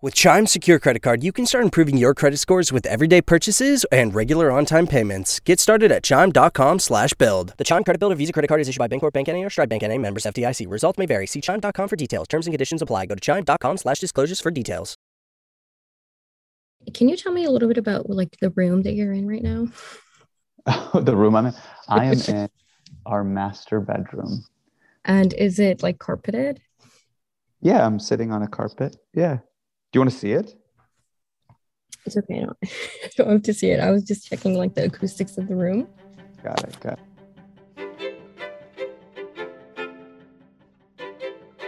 With Chime Secure Credit Card, you can start improving your credit scores with everyday purchases and regular on-time payments. Get started at chime.com slash build. The Chime Credit Builder Visa Credit Card is issued by Bancorp Bank N.A. or Stride Bank N.A. members FDIC. Results may vary. See chime.com for details. Terms and conditions apply. Go to chime.com slash disclosures for details. Can you tell me a little bit about like the room that you're in right now? the room I'm in? I am in our master bedroom. And is it like carpeted? Yeah, I'm sitting on a carpet. Yeah. Do you want to see it? It's okay. I don't, I don't have to see it. I was just checking like the acoustics of the room. Got it. Got it.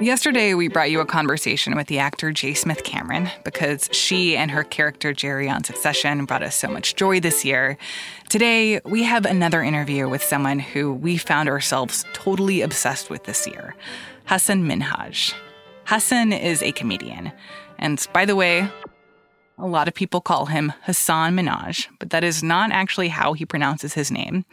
Yesterday, we brought you a conversation with the actor J. Smith Cameron because she and her character Gerri on Succession brought us so much joy this year. Today, we have another interview with someone who we found ourselves totally obsessed with this year Hasan Minhaj. Hasan is a comedian. And by the way, a lot of people call him Hassan Minhaj, but that is not actually how he pronounces his name.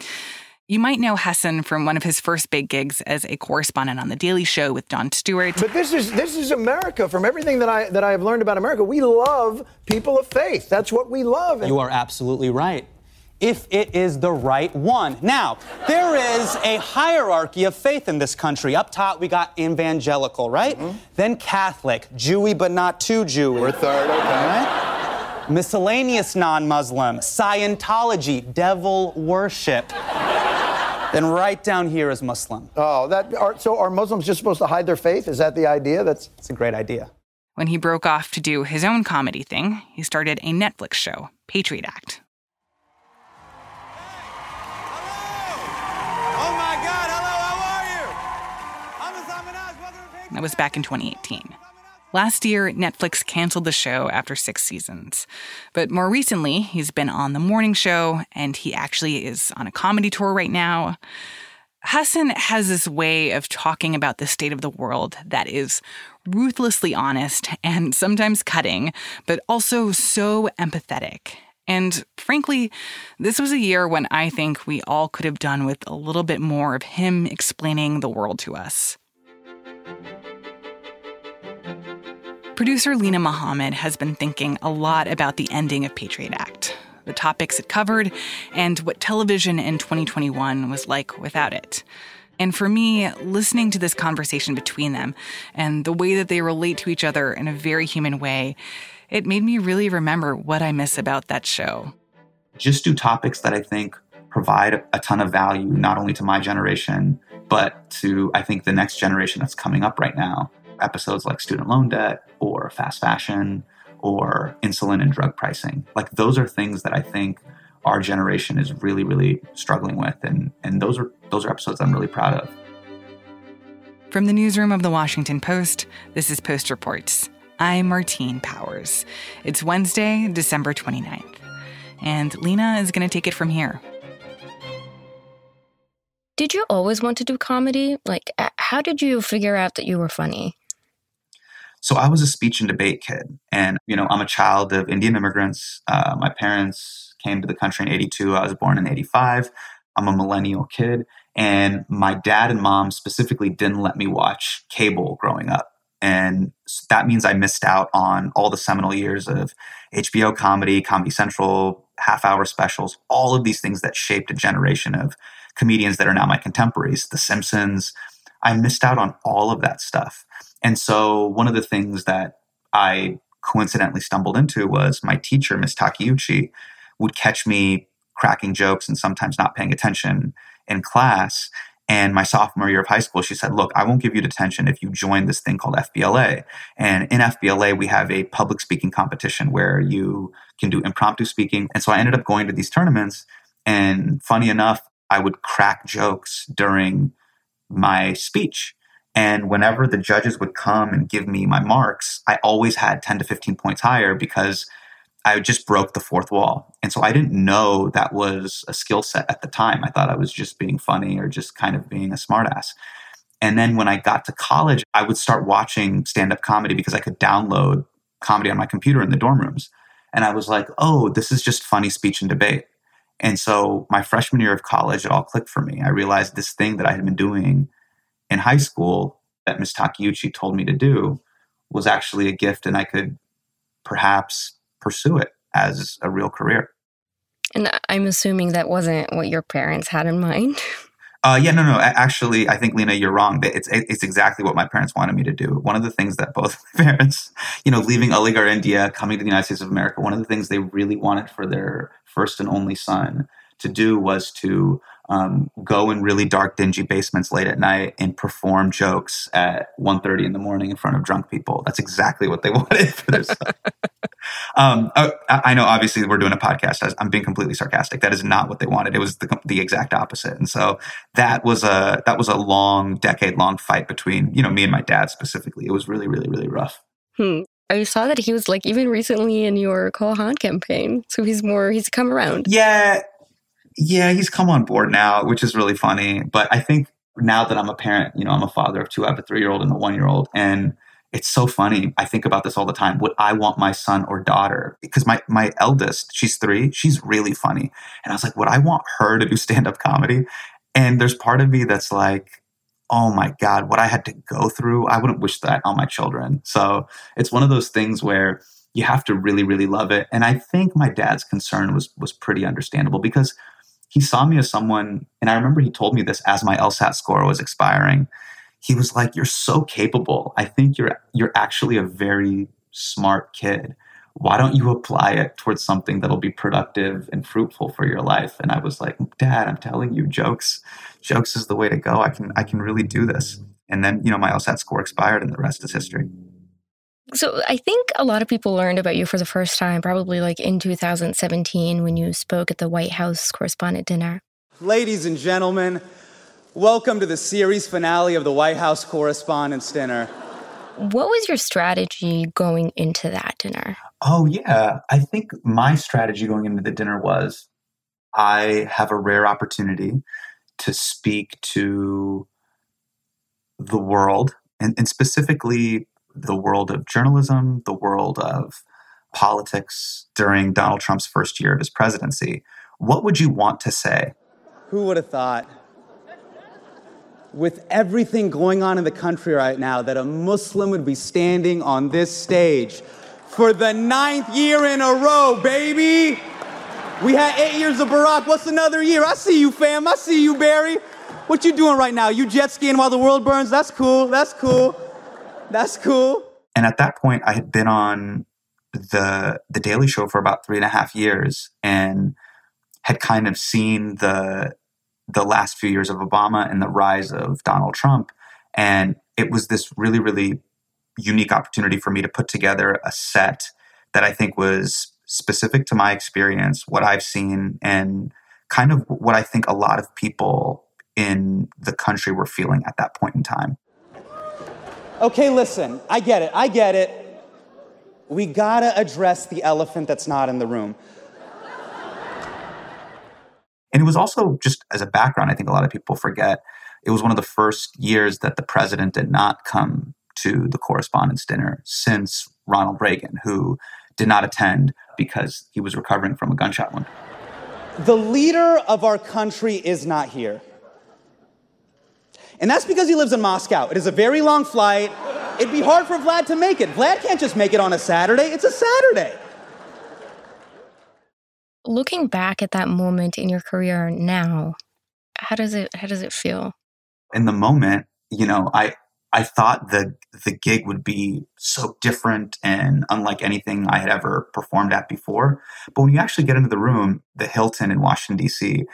You might know Hasan from one of his first big gigs as a correspondent on The Daily Show with Jon Stewart. But this is this is America. From everything that I that I have learned about America, we love people of faith. That's what we love. You are absolutely right. If it is the right one. Now, there is a hierarchy of faith in this country. Up top, we got evangelical, right? Mm-hmm. Then Catholic, Jewy but not too Jewy. We're third, okay. Right? Miscellaneous non Muslim, Scientology, devil worship. then right down here is Muslim. Oh, that are, so are Muslims just supposed to hide their faith? Is that the idea? That's It's a great idea. When he broke off to do his own comedy thing, he started a Netflix show, Patriot Act. That was back in 2018. Last year, Netflix canceled the show after six seasons. But more recently, he's been on The Morning Show, and he actually is on a comedy tour right now. Hasan has this way of talking about the state of the world that is ruthlessly honest and sometimes cutting, but also so empathetic. And frankly, this was a year when I think we all could have done with a little bit more of him explaining the world to us. Producer Lena Mohammed has been thinking a lot about the ending of Patriot Act, the topics it covered, and what television in 2021 was like without it. And for me, listening to this conversation between them and the way that they relate to each other in a very human way, it made me really remember what I miss about that show. just do topics that I think provide a ton of value, not only to my generation, but to, I think, the next generation that's coming up right now. Episodes like student loan debt or fast fashion or insulin and drug pricing. Like, those are things that I think our generation is really, really struggling with. And, and those are those are episodes I'm really proud of. From the newsroom of the Washington Post, this is Post Reports. I'm Martine Powers. It's Wednesday, December 29th. And Lena is going to take it from here. Did you always want to do comedy? Like, uh, how did you figure out that you were funny? So I was a speech and debate kid, and you know I'm a child of Indian immigrants. Uh, my parents came to the country in '82. I was born in '85. I'm a millennial kid, and my dad and mom specifically didn't let me watch cable growing up, and that means I missed out on all the seminal years of HBO comedy, Comedy Central, half-hour specials, all of these things that shaped a generation of comedians that are now my contemporaries. The Simpsons. I missed out on all of that stuff. And so one of the things that I coincidentally stumbled into was my teacher, Miss Takeuchi, would catch me cracking jokes and sometimes not paying attention in class. And my sophomore year of high school, she said, Look, I won't give you detention if you join this thing called FBLA. And in FBLA, we have a public speaking competition where you can do impromptu speaking. And so I ended up going to these tournaments. And funny enough, I would crack jokes during my speech. And whenever the judges would come and give me my marks, I always had 10 to 15 points higher because I just broke the fourth wall. And so I didn't know that was a skill set at the time. I thought I was just being funny or just kind of being a smartass. And then when I got to college, I would start watching stand up comedy because I could download comedy on my computer in the dorm rooms. And I was like, oh, this is just funny speech and debate. And so my freshman year of college, it all clicked for me. I realized this thing that I had been doing in high school that Miss Takeuchi told me to do was actually a gift and I could perhaps pursue it as a real career. And I'm assuming that wasn't what your parents had in mind. Uh, yeah, no, no. Actually, I think Lena, you're wrong. It's it's exactly what my parents wanted me to do. One of the things that both parents, you know, leaving Aligarh, India, coming to the United States of America, one of the things they really wanted for their first and only son to do was to um, go in really dark, dingy basements late at night and perform jokes at 1.30 in the morning in front of drunk people. That's exactly what they wanted for their son. um, I, I, know, obviously, we're doing a podcast. I'm being completely sarcastic. That is not what they wanted. It was the, the exact opposite. And so that was a that was a long, decade long fight between you know me and my dad specifically. It was really, really, really rough. Hmm. I saw that he was like even recently in your Cole Haan campaign. So he's more he's come around. Yeah, yeah, he's come on board now, which is really funny. But I think now that I'm a parent, you know, I'm a father of two. I have a three year old and a one year old. And it's so funny. I think about this all the time. Would I want my son or daughter? Because my my eldest, she's three, she's really funny. And I was like, would I want her to do stand-up comedy? And there's part of me that's like, oh my God, what I had to go through, I wouldn't wish that on my children. So it's one of those things where you have to really, really love it. And I think my dad's concern was was pretty understandable because he saw me as someone, and I remember he told me this as my LSAT score was expiring. He was like, "You're so capable. I think you're you're actually a very smart kid. Why don't you apply it towards something that'll be productive and fruitful for your life?" And I was like, "Dad, I'm telling you, jokes, jokes is the way to go. I can I can really do this." And then you know my LSAT score expired, and the rest is history. So I think a lot of people learned about you for the first time, probably like in 2017 when you spoke at the White House Correspondent Dinner. Ladies and gentlemen, welcome to the series finale of the White House Correspondents' Dinner. What was your strategy going into that dinner? Oh, yeah. I think my strategy going into the dinner was I have a rare opportunity to speak to the world and, and specifically the world of journalism, the world of politics during Donald Trump's first year of his presidency. What would you want to say? Who would have thought? With everything going on in the country right now, that a Muslim would be standing on this stage for the ninth year in a row, baby. We had eight years of Barack. What's another year? I see you, fam. I see you, Barry. What you doing right now? You jet skiing while the world burns? That's cool. That's cool. That's cool. And at that point, I had been on the the Daily Show for about three and a half years, and had kind of seen the the last few years of Obama and the rise of Donald Trump, and it was this really really unique opportunity for me to put together a set that I think was specific to my experience, what I've seen, and kind of what I think a lot of people in the country were feeling at that point in time. Okay, listen, I get it, I get it. We gotta address the elephant that's not in the room. And it was also just as a background, I think a lot of people forget, it was one of the first years that the president did not come to the correspondence dinner since Ronald Reagan, who did not attend because he was recovering from a gunshot wound. The leader of our country is not here. And that's because he lives in Moscow. It is a very long flight. It'd be hard for Vlad to make it. Vlad can't just make it on a Saturday, it's a Saturday. Looking back at that moment in your career now, how does it how does it feel? In the moment, you know, I I thought the the gig would be so different and unlike anything I had ever performed at before. But when you actually get into the room, the Hilton in Washington D.C.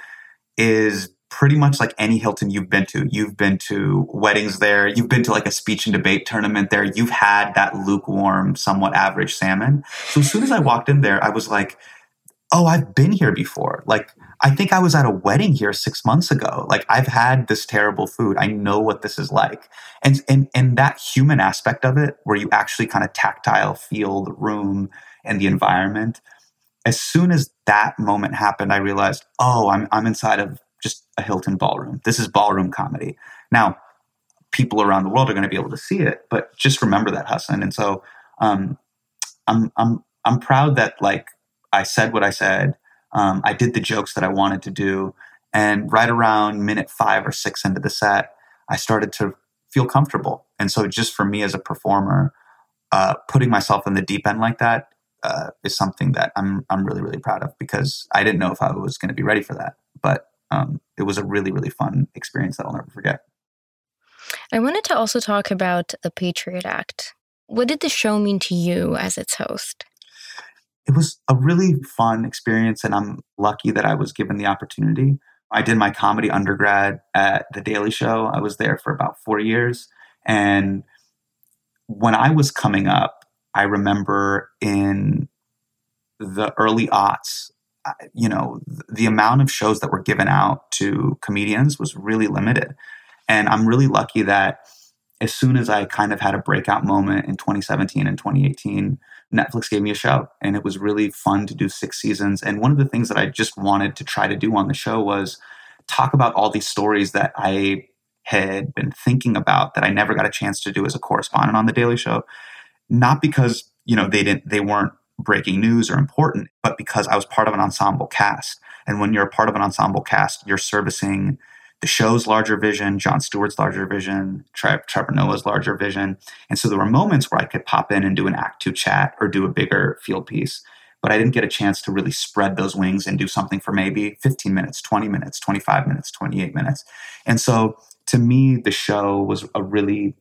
is pretty much like any Hilton you've been to. You've been to weddings there. You've been to like a speech and debate tournament there. You've had that lukewarm, somewhat average salmon. So as soon as I mm-hmm. walked in there, I was like, oh, I've been here before. Like, I think I was at a wedding here six months ago. Like, I've had this terrible food. I know what this is like. And, and, and that human aspect of it, where you actually kind of tactile feel the room and the environment. As soon as that moment happened, I realized, oh, I'm, I'm inside of just a Hilton ballroom. This is ballroom comedy. Now, people around the world are going to be able to see it, but just remember that, Hasan. And so, um, I'm I'm I'm proud that like I said what I said. Um, I did the jokes that I wanted to do, and right around minute five or six into the set, I started to feel comfortable. And so, just for me as a performer, uh, putting myself in the deep end like that uh, is something that I'm I'm really really proud of because I didn't know if I was going to be ready for that, um, it was a really really fun experience that I'll never forget. I wanted to also talk about the Patriot Act. What did the show mean to you as its host? It was a really fun experience, and I'm lucky that I was given the opportunity. I did my comedy undergrad at The Daily Show. I was there for about four years. And when I was coming up, I remember in the early aughts, you know, the amount of shows that were given out to comedians was really limited. And I'm really lucky that as soon as I kind of had a breakout moment in 2017 and 2018, Netflix gave me a show and it was really fun to do six seasons. And one of the things that I just wanted to try to do on the show was talk about all these stories that I had been thinking about that I never got a chance to do as a correspondent on the Daily Show. Not because, you know, they didn't they weren't breaking news or important, but because I was part of an ensemble cast. And when you're a part of an ensemble cast, you're servicing the show's larger vision, Jon Stewart's larger vision, Trevor Noah's larger vision. And so there were moments where I could pop in and do an act two chat or do a bigger field piece. But I didn't get a chance to really spread those wings and do something for maybe 15 minutes, 20 minutes, 25 minutes, 28 minutes. And so to me, the show was a really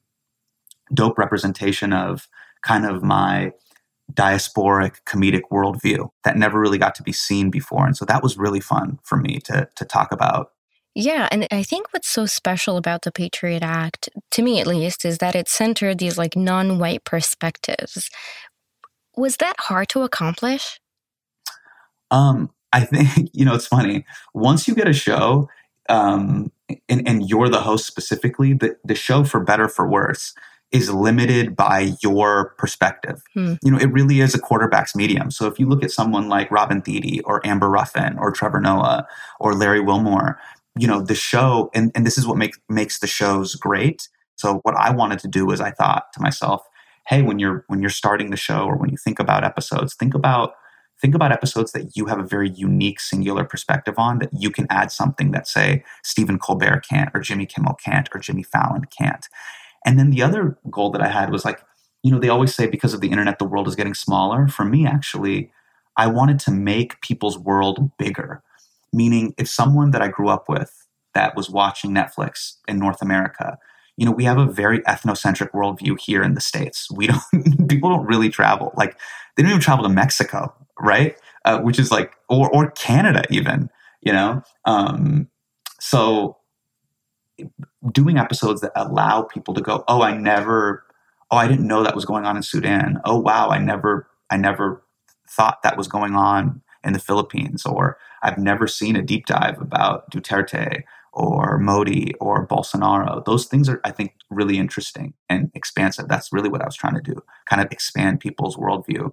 dope representation of kind of my diasporic comedic worldview that never really got to be seen before. And so that was really fun for me to, to talk about yeah, and I think what's so special about the Patriot Act, to me at least, is that it centered these like non white perspectives. Was that hard to accomplish? Um, I think, you know, it's funny. Once you get a show, um, and, and you're the host specifically, the, the show, for better for worse, is limited by your perspective. Hmm. You know, it really is a quarterback's medium. So if you look at someone like Robin Thede or Amber Ruffin or Trevor Noah or Larry Wilmore, you know the show and, and this is what makes makes the shows great so what i wanted to do is i thought to myself hey when you're when you're starting the show or when you think about episodes think about think about episodes that you have a very unique singular perspective on that you can add something that say stephen colbert can't or jimmy kimmel can't or jimmy fallon can't and then the other goal that i had was like you know they always say because of the internet the world is getting smaller for me actually i wanted to make people's world bigger Meaning, if someone that I grew up with that was watching Netflix in North America, you know, we have a very ethnocentric worldview here in the States. We don't, people don't really travel. Like, they don't even travel to Mexico, right? Uh, which is like, or, or Canada even, you know? Um, so doing episodes that allow people to go, oh, I never, oh, I didn't know that was going on in Sudan. Oh, wow, I never, I never thought that was going on in the Philippines, or I've never seen a deep dive about Duterte or Modi or Bolsonaro. Those things are, I think, really interesting and expansive. That's really what I was trying to do, kind of expand people's worldview.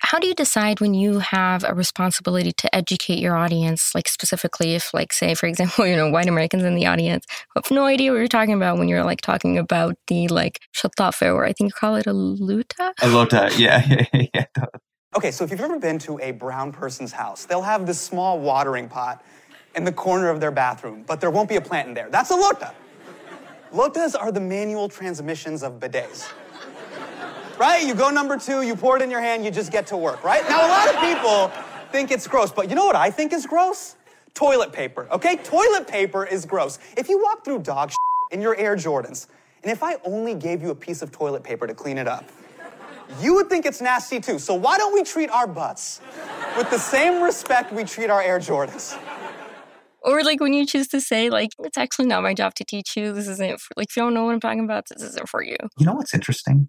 How do you decide when you have a responsibility to educate your audience, like specifically if, like, say, for example, you know, white Americans in the audience have no idea what you're talking about when you're like talking about the like shatafe, or I think you call it a luta? A luta, yeah, yeah, yeah. Okay, so if you've ever been to a brown person's house, they'll have this small watering pot in the corner of their bathroom, but there won't be a plant in there. That's a lota. Lotas are the manual transmissions of bidets. Right? You go number two, you pour it in your hand, you just get to work, right? Now, a lot of people think it's gross, but you know what I think is gross? Toilet paper, okay? Toilet paper is gross. If you walk through dog shit in your Air Jordans, and if I only gave you a piece of toilet paper to clean it up, you would think it's nasty too. So why don't we treat our butts with the same respect we treat our Air Jordans? Or like when you choose to say, like, it's actually not my job to teach you. This isn't for, like if you don't know what I'm talking about, this isn't for you. You know what's interesting?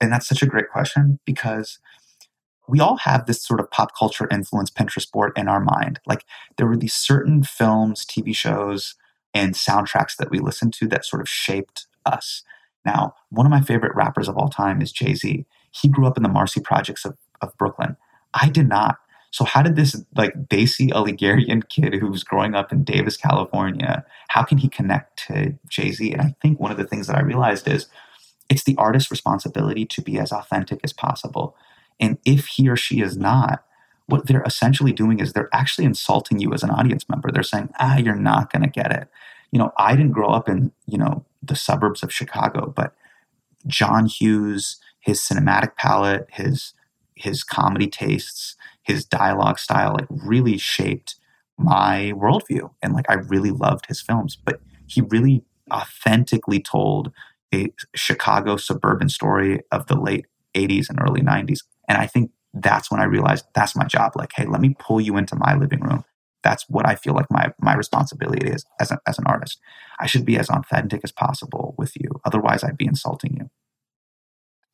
And that's such a great question because we all have this sort of pop culture influence Pinterest board in our mind. Like there were these certain films, TV shows, and soundtracks that we listened to that sort of shaped us. Now, one of my favorite rappers of all time is Jay Z he grew up in the Marcy projects of, of Brooklyn. I did not. So how did this like Desi Alighierian kid who's growing up in Davis, California, how can he connect to Jay-Z? And I think one of the things that I realized is it's the artist's responsibility to be as authentic as possible. And if he or she is not, what they're essentially doing is they're actually insulting you as an audience member. They're saying, ah, you're not going to get it. You know, I didn't grow up in, you know, the suburbs of Chicago, but John Hughes, his cinematic palette, his his comedy tastes, his dialogue style, like really shaped my worldview. And like I really loved his films, but he really authentically told a Chicago suburban story of the late 80s and early 90s. And I think that's when I realized that's my job. Like, hey, let me pull you into my living room. That's what I feel like my my responsibility is as, a, as an artist. I should be as authentic as possible with you. Otherwise, I'd be insulting you.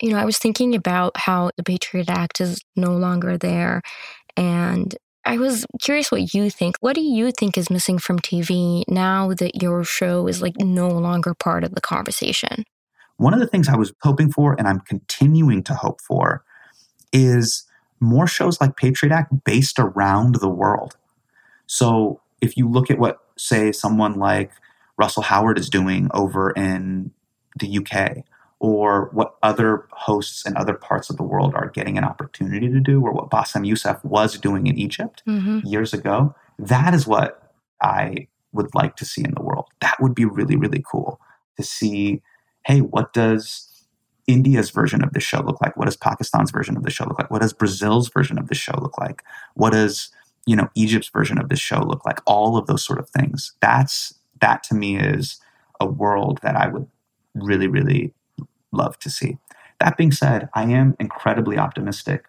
You know, I was thinking about how the Patriot Act is no longer there. And I was curious what you think. What do you think is missing from TV now that your show is like no longer part of the conversation? One of the things I was hoping for, and I'm continuing to hope for, is more shows like Patriot Act based around the world. So if you look at what, say, someone like Russell Howard is doing over in the UK, or what other hosts in other parts of the world are getting an opportunity to do, or what Bassem Youssef was doing in Egypt mm-hmm. years ago, that is what I would like to see in the world. That would be really, really cool to see. Hey, what does India's version of the show look like? What does Pakistan's version of the show look like? What does Brazil's version of the show look like? What does you know Egypt's version of this show look like? All of those sort of things. That's that to me is a world that I would really, really love to see. That being said, I am incredibly optimistic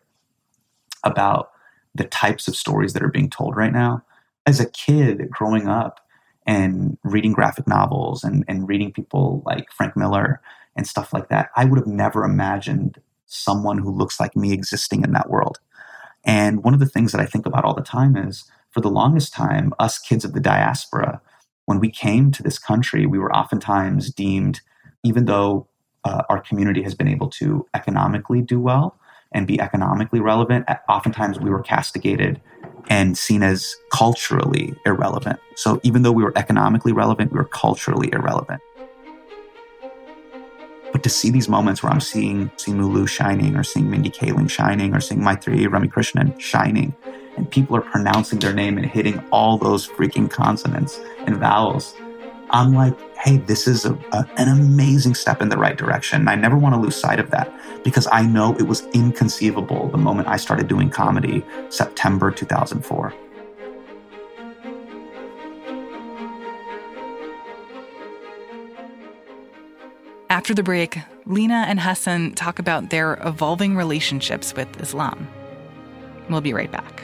about the types of stories that are being told right now. As a kid growing up and reading graphic novels and, and reading people like Frank Miller and stuff like that, I would have never imagined someone who looks like me existing in that world. And one of the things that I think about all the time is for the longest time, us kids of the diaspora, when we came to this country, we were oftentimes deemed, even though uh, our community has been able to economically do well and be economically relevant, oftentimes we were castigated and seen as culturally irrelevant. So even though we were economically relevant, we were culturally irrelevant. But to see these moments where I'm seeing Simu Liu shining, or seeing Mindy Kaling shining, or seeing Maitreyi Ramakrishnan shining, and people are pronouncing their name and hitting all those freaking consonants and vowels, I'm like, hey, this is a, a, an amazing step in the right direction. I never want to lose sight of that because I know it was inconceivable the moment I started doing comedy, September 2004. After the break, Lena and Hasan talk about their evolving relationships with Islam. We'll be right back.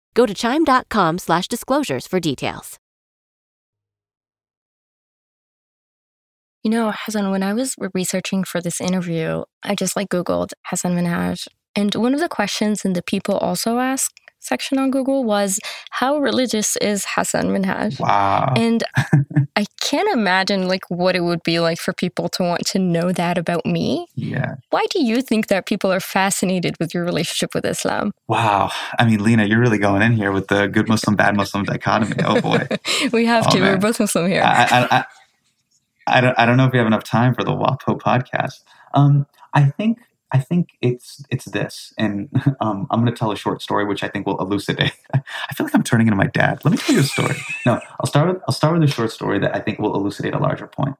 Go to chime.com slash disclosures for details. You know, Hasan, when I was researching for this interview, I just like Googled Hasan Minhaj. And one of the questions and the people also ask section on Google was how religious is Hasan Minhaj? Wow. And I can't imagine like what it would be like for people to want to know that about me. Yeah. Why do you think that people are fascinated with your relationship with Islam? Wow. I mean, Lena, you're really going in here with the good Muslim, bad Muslim dichotomy. Oh boy. we have oh, to. Man. We're both Muslim here. I, I, I, I, don't, I don't know if we have enough time for the WAPO podcast. Um, I think I think it's it's this, and um, I'm going to tell a short story, which I think will elucidate. I feel like I'm turning into my dad. Let me tell you a story. No, I'll start with I'll start with a short story that I think will elucidate a larger point.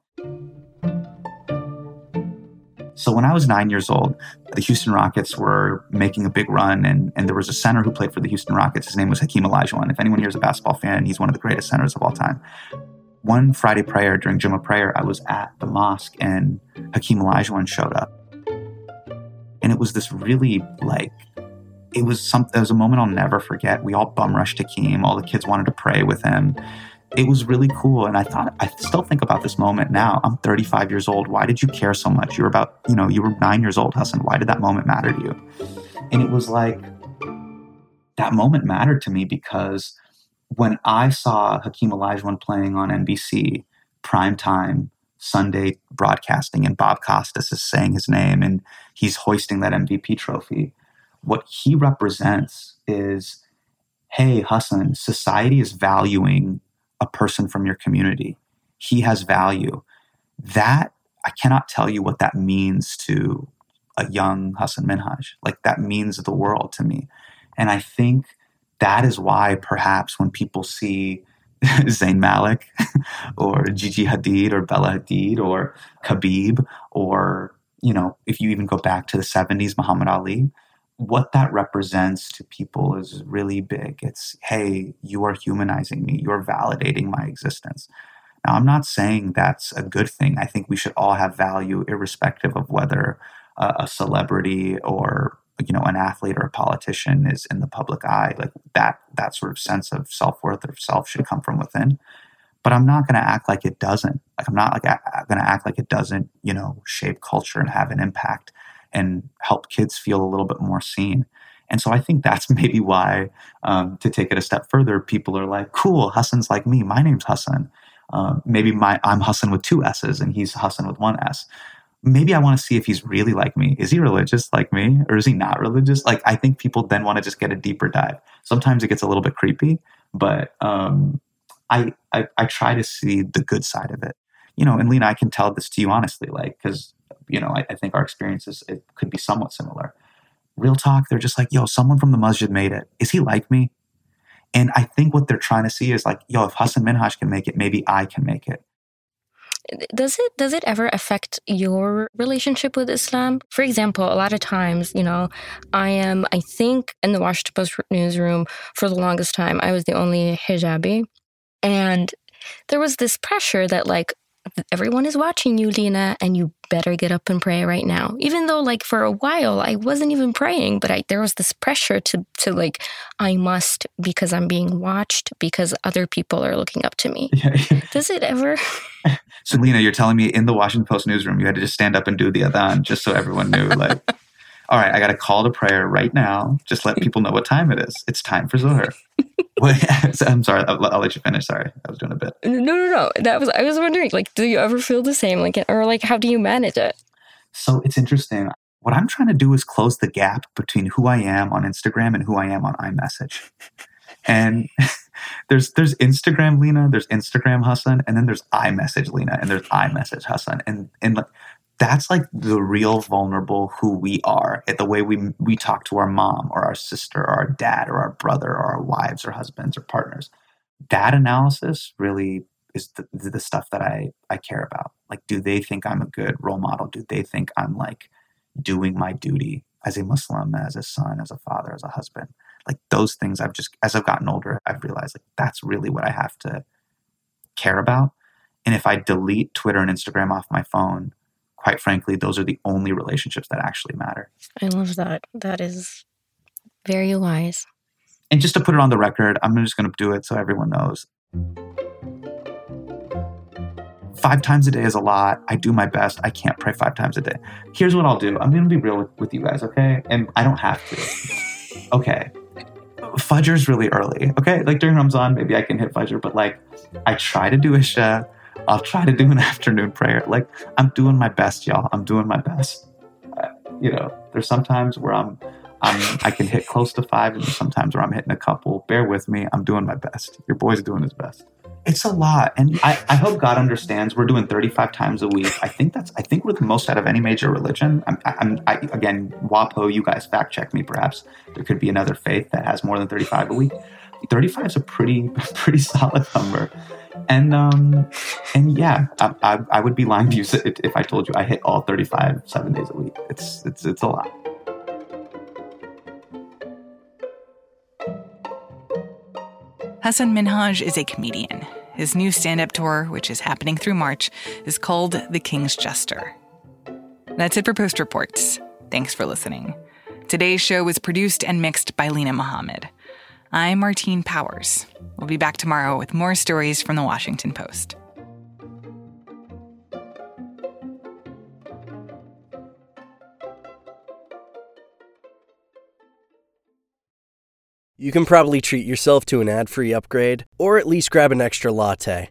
So when I was nine years old, the Houston Rockets were making a big run, and, and there was a center who played for the Houston Rockets. His name was Hakeem Olajuwon. If anyone here is a basketball fan, he's one of the greatest centers of all time. one Friday prayer during Jummah prayer, I was at the mosque and Hakeem Olajuwon showed up. And it was this really like, it was some, it was a moment I'll never forget. We all bum rushed Hakeem. All the kids wanted to pray with him. It was really cool. And I thought, I still think about this moment now. I'm 35 years old. Why did you care so much? You were about, you know, you were nine years old, Hasan. Why did that moment matter to you? And it was like, that moment mattered to me because when I saw Hakeem Olajuwon playing on NBC prime time Sunday broadcasting and Bob Costas is saying his name and he's hoisting that MVP trophy, what he represents is hey, Hasan, society is valuing a person from your community. He has value. That, I cannot tell you what that means to a young Hasan Minhaj. Like, that means the world to me. And I think that is why perhaps when people see Zayn Malik or Gigi Hadid or Bella Hadid or Khabib or, you know, if you even go back to the 70s, Muhammad Ali, what that represents to people is really big. It's, hey, you are humanizing me, you're validating my existence. Now, I'm not saying that's a good thing. I think we should all have value, irrespective of whether uh, a celebrity or you know an athlete or a politician is in the public eye like that that sort of sense of self-worth or self should come from within. But i'm not going to act like it doesn't like i'm not like going to act like it doesn't you know shape culture and have an impact and help kids feel a little bit more seen. And so i think that's maybe why um, to take it a step further people are like cool hassan's like me. My name's hassan. Um, maybe my i'm hassan with two s's and he's hassan with one s maybe I want to see if he's really like me. Is he religious like me or is he not religious? Like, I think people then want to just get a deeper dive. Sometimes it gets a little bit creepy, but um, I, I, I try to see the good side of it. You know, and Lena, I can tell this to you honestly, like, because, you know, I, I think our experiences, it could be somewhat similar. Real talk, they're just like, yo, someone from the masjid made it. Is he like me? And I think what they're trying to see is like, yo, if Hasan Minhaj can make it, maybe I can make it does it does it ever affect your relationship with Islam? For example, a lot of times, you know, I am I think in the Washington Post newsroom for the longest time I was the only hijabi and there was this pressure that like everyone is watching you, Lena, and you better get up and pray right now. Even though, like, for a while, I wasn't even praying, but I, there was this pressure to, to like, I must because I'm being watched because other people are looking up to me. Yeah, yeah. Does it ever? so, Lena, you're telling me in the Washington Post newsroom, you had to just stand up and do the adhan just so everyone knew, like, all right, I got a call to prayer right now. Just let people know what time it is. It's time for Zohar. I'm sorry. I'll, I'll, let you finish. Sorry, I was doing a bit. No, no, no. That was. I was wondering. Like, do you ever feel the same? Like, or like, how do you manage it? So it's interesting. What I'm trying to do is close the gap between who I am on Instagram and who I am on iMessage. And there's there's Instagram Lena, there's Instagram Hasan, and then there's iMessage Lena, and there's iMessage Hasan, and and like that's like the real vulnerable who we are eh, the way we we talk to our mom or our sister or our dad or our brother or our wives or husbands or partners. That analysis really is the, the stuff that i i care about. Like do they think i'm a good role model? Do they think i'm like doing my duty as a muslim as a son as a father as a husband? Like those things i've just as i've gotten older i've realized like that's really what i have to care about. And if i delete twitter and instagram off my phone quite frankly, those are the only relationships that actually matter. I love that. That is very wise. And just to put it on the record, I'm just going to do it so everyone knows. Five times a day is a lot. I do my best. I can't pray five times a day. Here's what I'll do I'm going to be real with, with you guys, okay? And I don't have to. okay. Fajr's really early, okay? Like during Ramadan, maybe I can hit Fajr, but like I try to do Isha I'll try to do an afternoon prayer. Like I'm doing my best, y'all. I'm doing my best. Uh, you know, there's sometimes where I'm, I'm, I can hit close to five, and sometimes where I'm hitting a couple. Bear with me. I'm doing my best. Your boy's doing his best. It's a lot, and I, I hope God understands. We're doing 35 times a week. I think that's. I think we're the most out of any major religion. I'm, I'm I, again, WAPO. You guys fact check me. Perhaps there could be another faith that has more than 35 a week. 35 is a pretty pretty solid number and um, and yeah, I, I, I, would be lying to you if I told you I hit all 35 seven days a week. It's it's it's a lot. Hasan Minhaj is a comedian. His new stand up tour, which is happening through March, is called The King's Jester. That's it for Post Reports. Thanks for listening. Today's show was produced and mixed by Lena Mohammed. I'm Martine Powers. We'll be back tomorrow with more stories from the Washington Post. You can probably treat yourself to an ad free upgrade, or at least grab an extra latte.